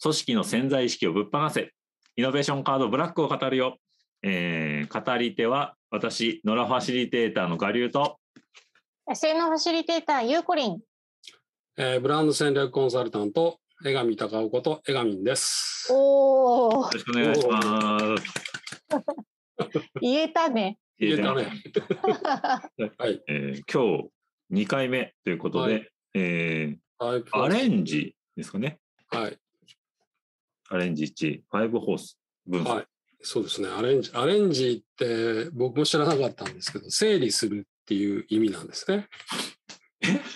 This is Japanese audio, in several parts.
組織の潜在意識をぶっ放せ。イノベーションカードブラックを語るよ。えー語り手は私、野良ファシリテーターの我流と、SN ファシリテーター、ゆうこりん。えーブランド戦略コンサルタント、江上隆夫こと江上です。おー、よろしくお願いします。言えたね。言えたね。はい。えー今日2回目ということで、はいえはい。ーアレンジですかね。はい。アレンジ1、5ホース分析。はい。そうですね。アレンジ。アレンジって僕も知らなかったんですけど、整理するっていう意味なんですね。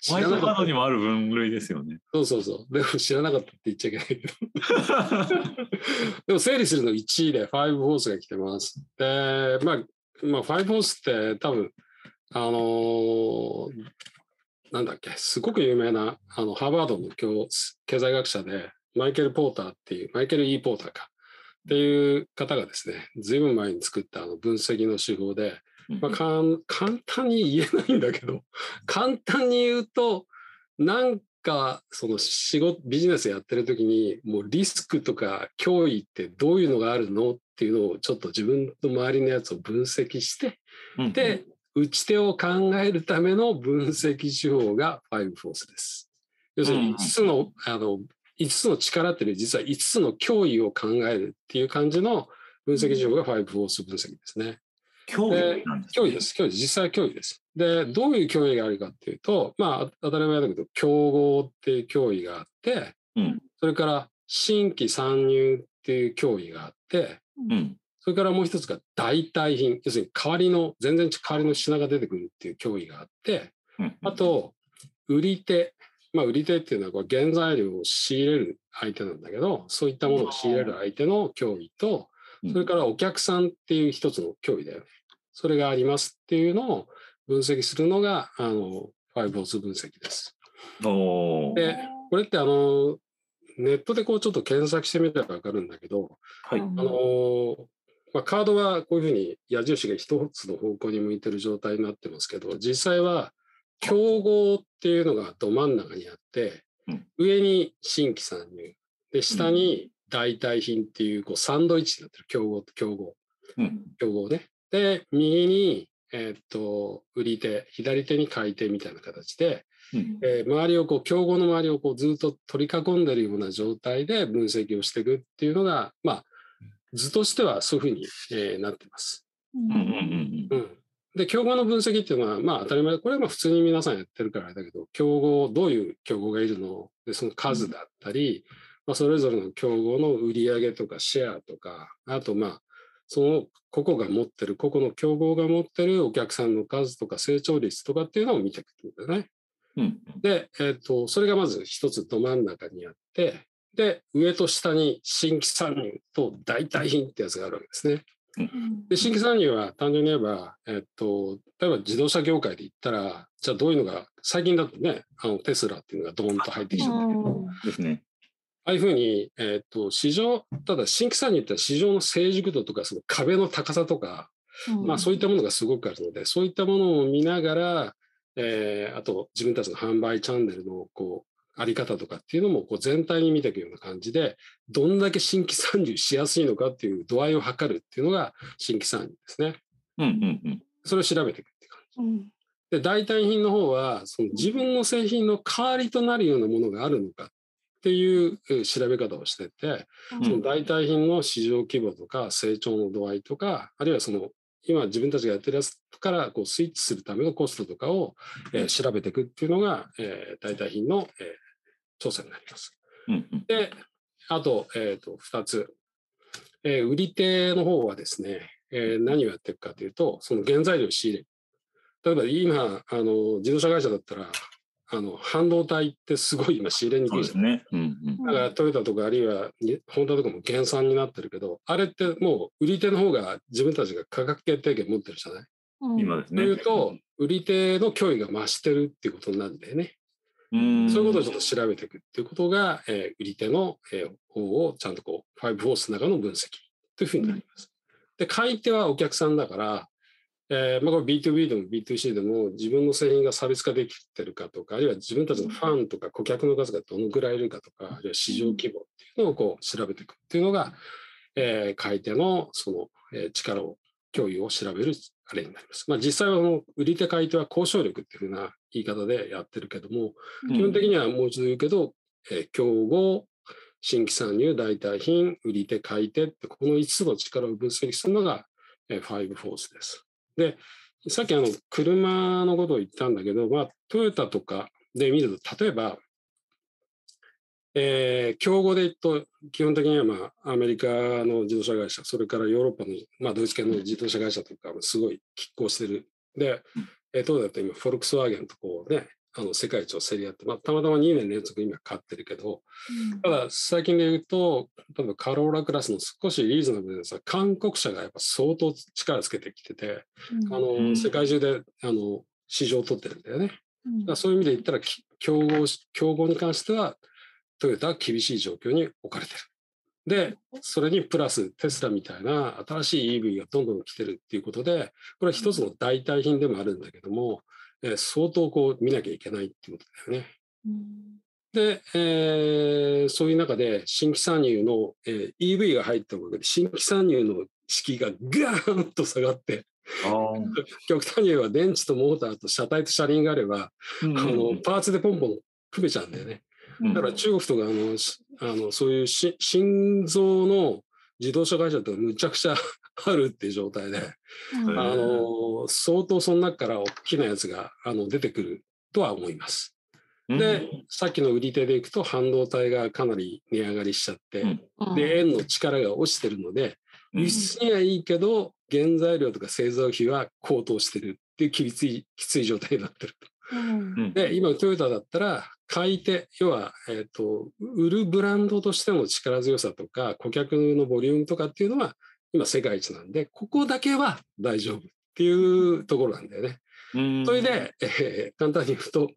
知ホワイトカード。にもある分類ですよね。そうそうそう。でも知らなかったって言っちゃいけないけど。でも整理するの1位で5ホースが来てます。で、まあ、まあ、5ホースって多分、あのーなんだっけ、すごく有名な、あの、ハーバードの教経済学者で、マイケル・ポーターっていう、マイケル・イー・ポーターか。っていう方がですね、ずいぶん前に作ったあの分析の手法で、まあ、簡単に言えないんだけど、簡単に言うと、なんか、その仕事、ビジネスやってる時に、もうリスクとか脅威ってどういうのがあるのっていうのをちょっと自分の周りのやつを分析して、うんで、打ち手を考えるための分析手法が5フォースです。要するに5つの、あの、5つの力っていう実は5つの脅威を考えるっていう感じの分析手法が5フォース分析ですね。競技なんです、ね。脅威です。脅威。実際は脅威です。で、どういう脅威があるかっていうと、まあ、当たり前だけど、競合っていう脅威があって、うんそれから新規参入っていう脅威があって、うん。それからもう一つが代替品、要するに代わりの、全然代わりの品が出てくるっていう脅威があって、うん。あと、売り手。まあ、売り手っていうのは原材料を仕入れる相手なんだけど、そういったものを仕入れる相手の脅威と、それからお客さんっていう一つの脅威だよね。それがありますっていうのを分析するのが、あの、ファイブオス分析です。で、これってあの、ネットでこうちょっと検索してみたらわかるんだけど、はい。うんあの、まあ、カードはこういうふうに矢印が一つの方向に向いてる状態になってますけど、実際は競合っていうのがど真ん中にあって、うん上に新規参入、で、下に代替品っていうこうサンドイッチになってる競合と競合。うん。競合ね。で、右に、えーっと、売り手、左手に買い手みたいな形で、うん。えー周りをこう、競合の周りをこうずっと取り囲んでるような状態で分析をしていくっていうのが、まあ、図としてはそういうふうに、えーなってます。うん。うん。うん。うん。で、競合の分析っていうのは、まあ当たり前、これはまあ普通に皆さんやってるからあれだけど、競合、どういう競合がいるの？で、その数だったり、まあそれぞれの競合の売り上げとかシェアとか、あとまあ、その個々が持ってる、個々の競合が持ってるお客さんの数とか成長率とかっていうのを見ていくってことだね。うん。で、えっ、と、それがまず一つど真ん中にあって、で、上と下に新規参入と代替品ってやつがあるわけですね。で、新規参入は単純に言えば、えっと、例えば自動車業界で言ったら、じゃあどういうのが、最近だとね、あのテスラっていうのがドーンと入ってきちゃったけど、あですね。あいうふうに、えっと、市場、ただ新規参入って市場の成熟度とか、その壁の高さとか、まあそういったものがすごくあるので、そういったものを見ながら、えーあと自分たちの販売チャンネルのこう、あり方とかっていうのもこう全体に見ていくような感じで、どんだけ新規参入しやすいのかっていう度合いを測るっていうのが新規参入ですね。うん。うん。うん。それを調べていくっていう感うんじ。で、代替品の方は、その自分の製品の代わりとなるようなものがあるのかっていうえー調べ方をしてて、うんその代替品の市場規模とか成長の度合いとか、あるいはその今自分たちがやってるやつからこうスイッチするためのコストとかを、えー調べていくっていうのが、えー代替品の、えー調査になります。うん。うん。で、あと、えっ、と、二つ。えー売り手の方はですね、えー何をやっていくかというと、その原材料を仕入れる。例えば今、あの、自動車会社だったら、あの、半導体ってすごい今仕入れにくいですね。うん。うん。だからトヨタとかあるいはにホンダとかも減産になってるけど、あれってもう売り手の方が自分たちが価格決定権持ってるじゃない、と今ですね。いうと、売り手の脅威が増してるっていうことになるんだよね。うん。そういうことをちょっと調べていくっていうことが、えー売り手の、えー方をちゃんとこう、ファイブフォースの中の分析というふうになります。で、買い手はお客さんだから、えーまあ、これ B2B でも B2C でも自分の製品が差別化できてるかとか、あるいは自分たちのファンとか顧客の数がどのぐらいいるかとか、あるいは市場規模っていうのをこう調べていくっていうのが、えー買い手のその、えー力を、共有を調べるあれになります。まあ、実際はあの売り手買い手は交渉力っていうふうな言い方でやってるけども、うん基本的にはもう一度言うけど、えー競合、新規参入、代替品、売り手、買い手って、この5つの力を分析するのが、えーファイブフォースです。で、さっきあの車のことを言ったんだけど、まあ、トヨタとかで見ると、例えば、えー競合で言うと、基本的には、まあ、アメリカの自動車会社、それからヨーロッパの、まあ、ドイツ系の自動車会社とかもすごい拮抗してる。で、えートヨタだと今、フォルクスワーゲンとこうね、あの世界一を競り合って、まあ、たまたま2年連続今勝ってるけど、ただ最近で言うと、例えばカローラクラスの少しリーズナブルなさ、韓国車がやっぱ相当力つけてきてて、あの、うん。世界中であの市場を取ってるんだよね。だからそういう意味で言ったら、き競合し、競合に関しては、トヨタは厳しい状況に置かれてる。で、それにプラステスラみたいな新しい EV がどんどん来てるっていうことで、これは一つの代替品でもあるんだけども、えー相当こう見なきゃいけないっていうことだよね。で、えーそういう中で新規参入の、えー EV が入ったおかげで新規参入の敷居がガーンと下がって、極端に言えば電池とモーターと車体と車輪があれば、うんあのパーツでポンポン組めちゃうんだよね。うん。だから中国とかあのしあのそういうし心臓の自動車会社とかむちゃくちゃあるっていう状態で、うん。あの相当その中から大きなやつがあの出てくるとは思います。で、さっきの売り手でいくと半導体がかなり値上がりしちゃって、うん。で、円の力が落ちてるので、輸出にはいいけど、原材料とか製造費は高騰してるっていうきついきつい状態になってる。うん。で、今トヨタだったら、買い手、要は、えっ、と、売るブランドとしての力強さとか、顧客のボリュームとかっていうのは、今世界一なんで、ここだけは大丈夫っていうところなんだよね。うんそれで、えー簡単に言うと、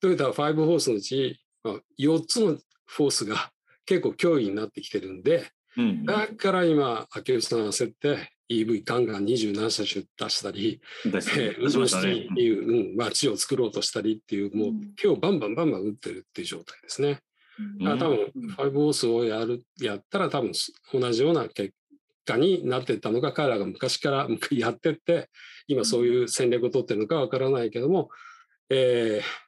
トヨタは5フォースのうち、まあ、4つのフォースが結構脅威になってきてるんで、うんだから今、秋吉さん焦って、EV ガンガン27車種出したり、ですねえー、運動していう、うん、街を作ろうとしたりっていう、もううん手をバンバンバンバン打ってるっていう状態ですね。うん。だから多分、5ホースをやる、やったら多分同じような結果になっていったのが、彼らが昔からやってって、今そういう戦略を取ってるのかわからないけども、えー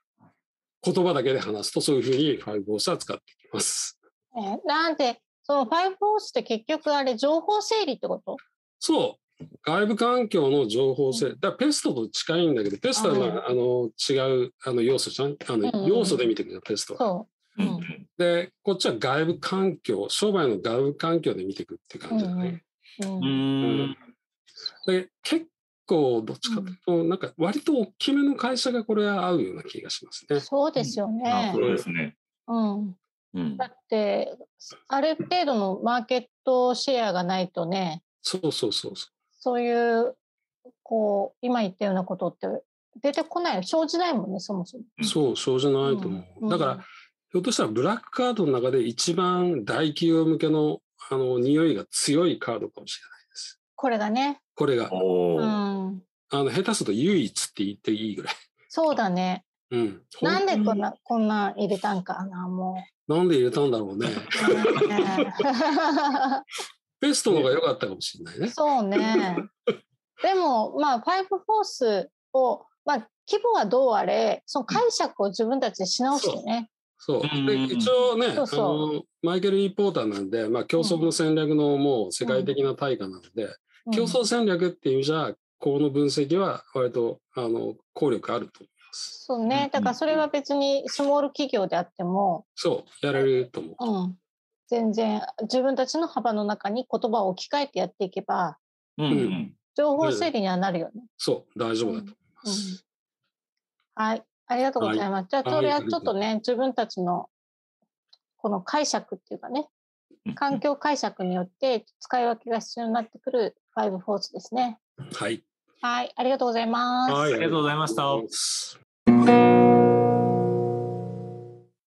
言葉だけで話すとそういうふうに5ホースは使っていきます。えーなんで、そのファイブフォースって結局あれ情報整理ってこと？そう。外部環境の情報性。だからペストと近いんだけど、ペストは、まあ、あの違うあの要素じゃん。あのうんうん要素で見てくるよ、ペストは。そうんで、こっちは外部環境、商売の外部環境で見ていくっていうう。感じだね。うんううんんで結構、どっちかというと、なんか割と大きめの会社がこれは合うような気がしますね。そうですよねあそ。うですね。うん。うんだって、ある程度のマーケットシェアがないとね、そうそうそうそそういう、こう、今言ったようなことって出てこない、生じないもんね、そもそも。う。そう、そうじゃないと思う。だから、ひょっとしたらブラックカードの中で一番大企業向けのあの匂いが強いカードかもしれないです。これがね、これが。おーうん。あの下手すると唯一って言っていいぐらい。そうだね。うん。なんでこんなな、こんなん入れたんかな、もなんで入れたんだろうね。う。ねペストの方が良かったかもしれないね。そうね。でも、まあ、ファイブフォースを、まあ、規模はどうあれ、その解釈を自分たちでし直してね。そう。うんで一応ね、そうそうあのマイケル・リー・ポーターなんで、まあ、競争の戦略のもう世界的な対価なので、うん競争戦略っていう意味じゃ、この分析は割とあの効力あると思います。そうね。だからそれは別にスモール企業であっても、そう、やれると思う。うん、全然自分たちの幅の中に言葉を置き換えてやっていけば、うんうん情報整理にはなるよね。そう、大丈夫だと思いまうんす。はい。ありがとうございます。じゃあ、はいそれはちょっとね、自分たちのこの解釈っていうかね、環境解釈によって使い分けが必要になってくる5フォースですね。はい。はい。ありがとうございます。はい、ありがとうございました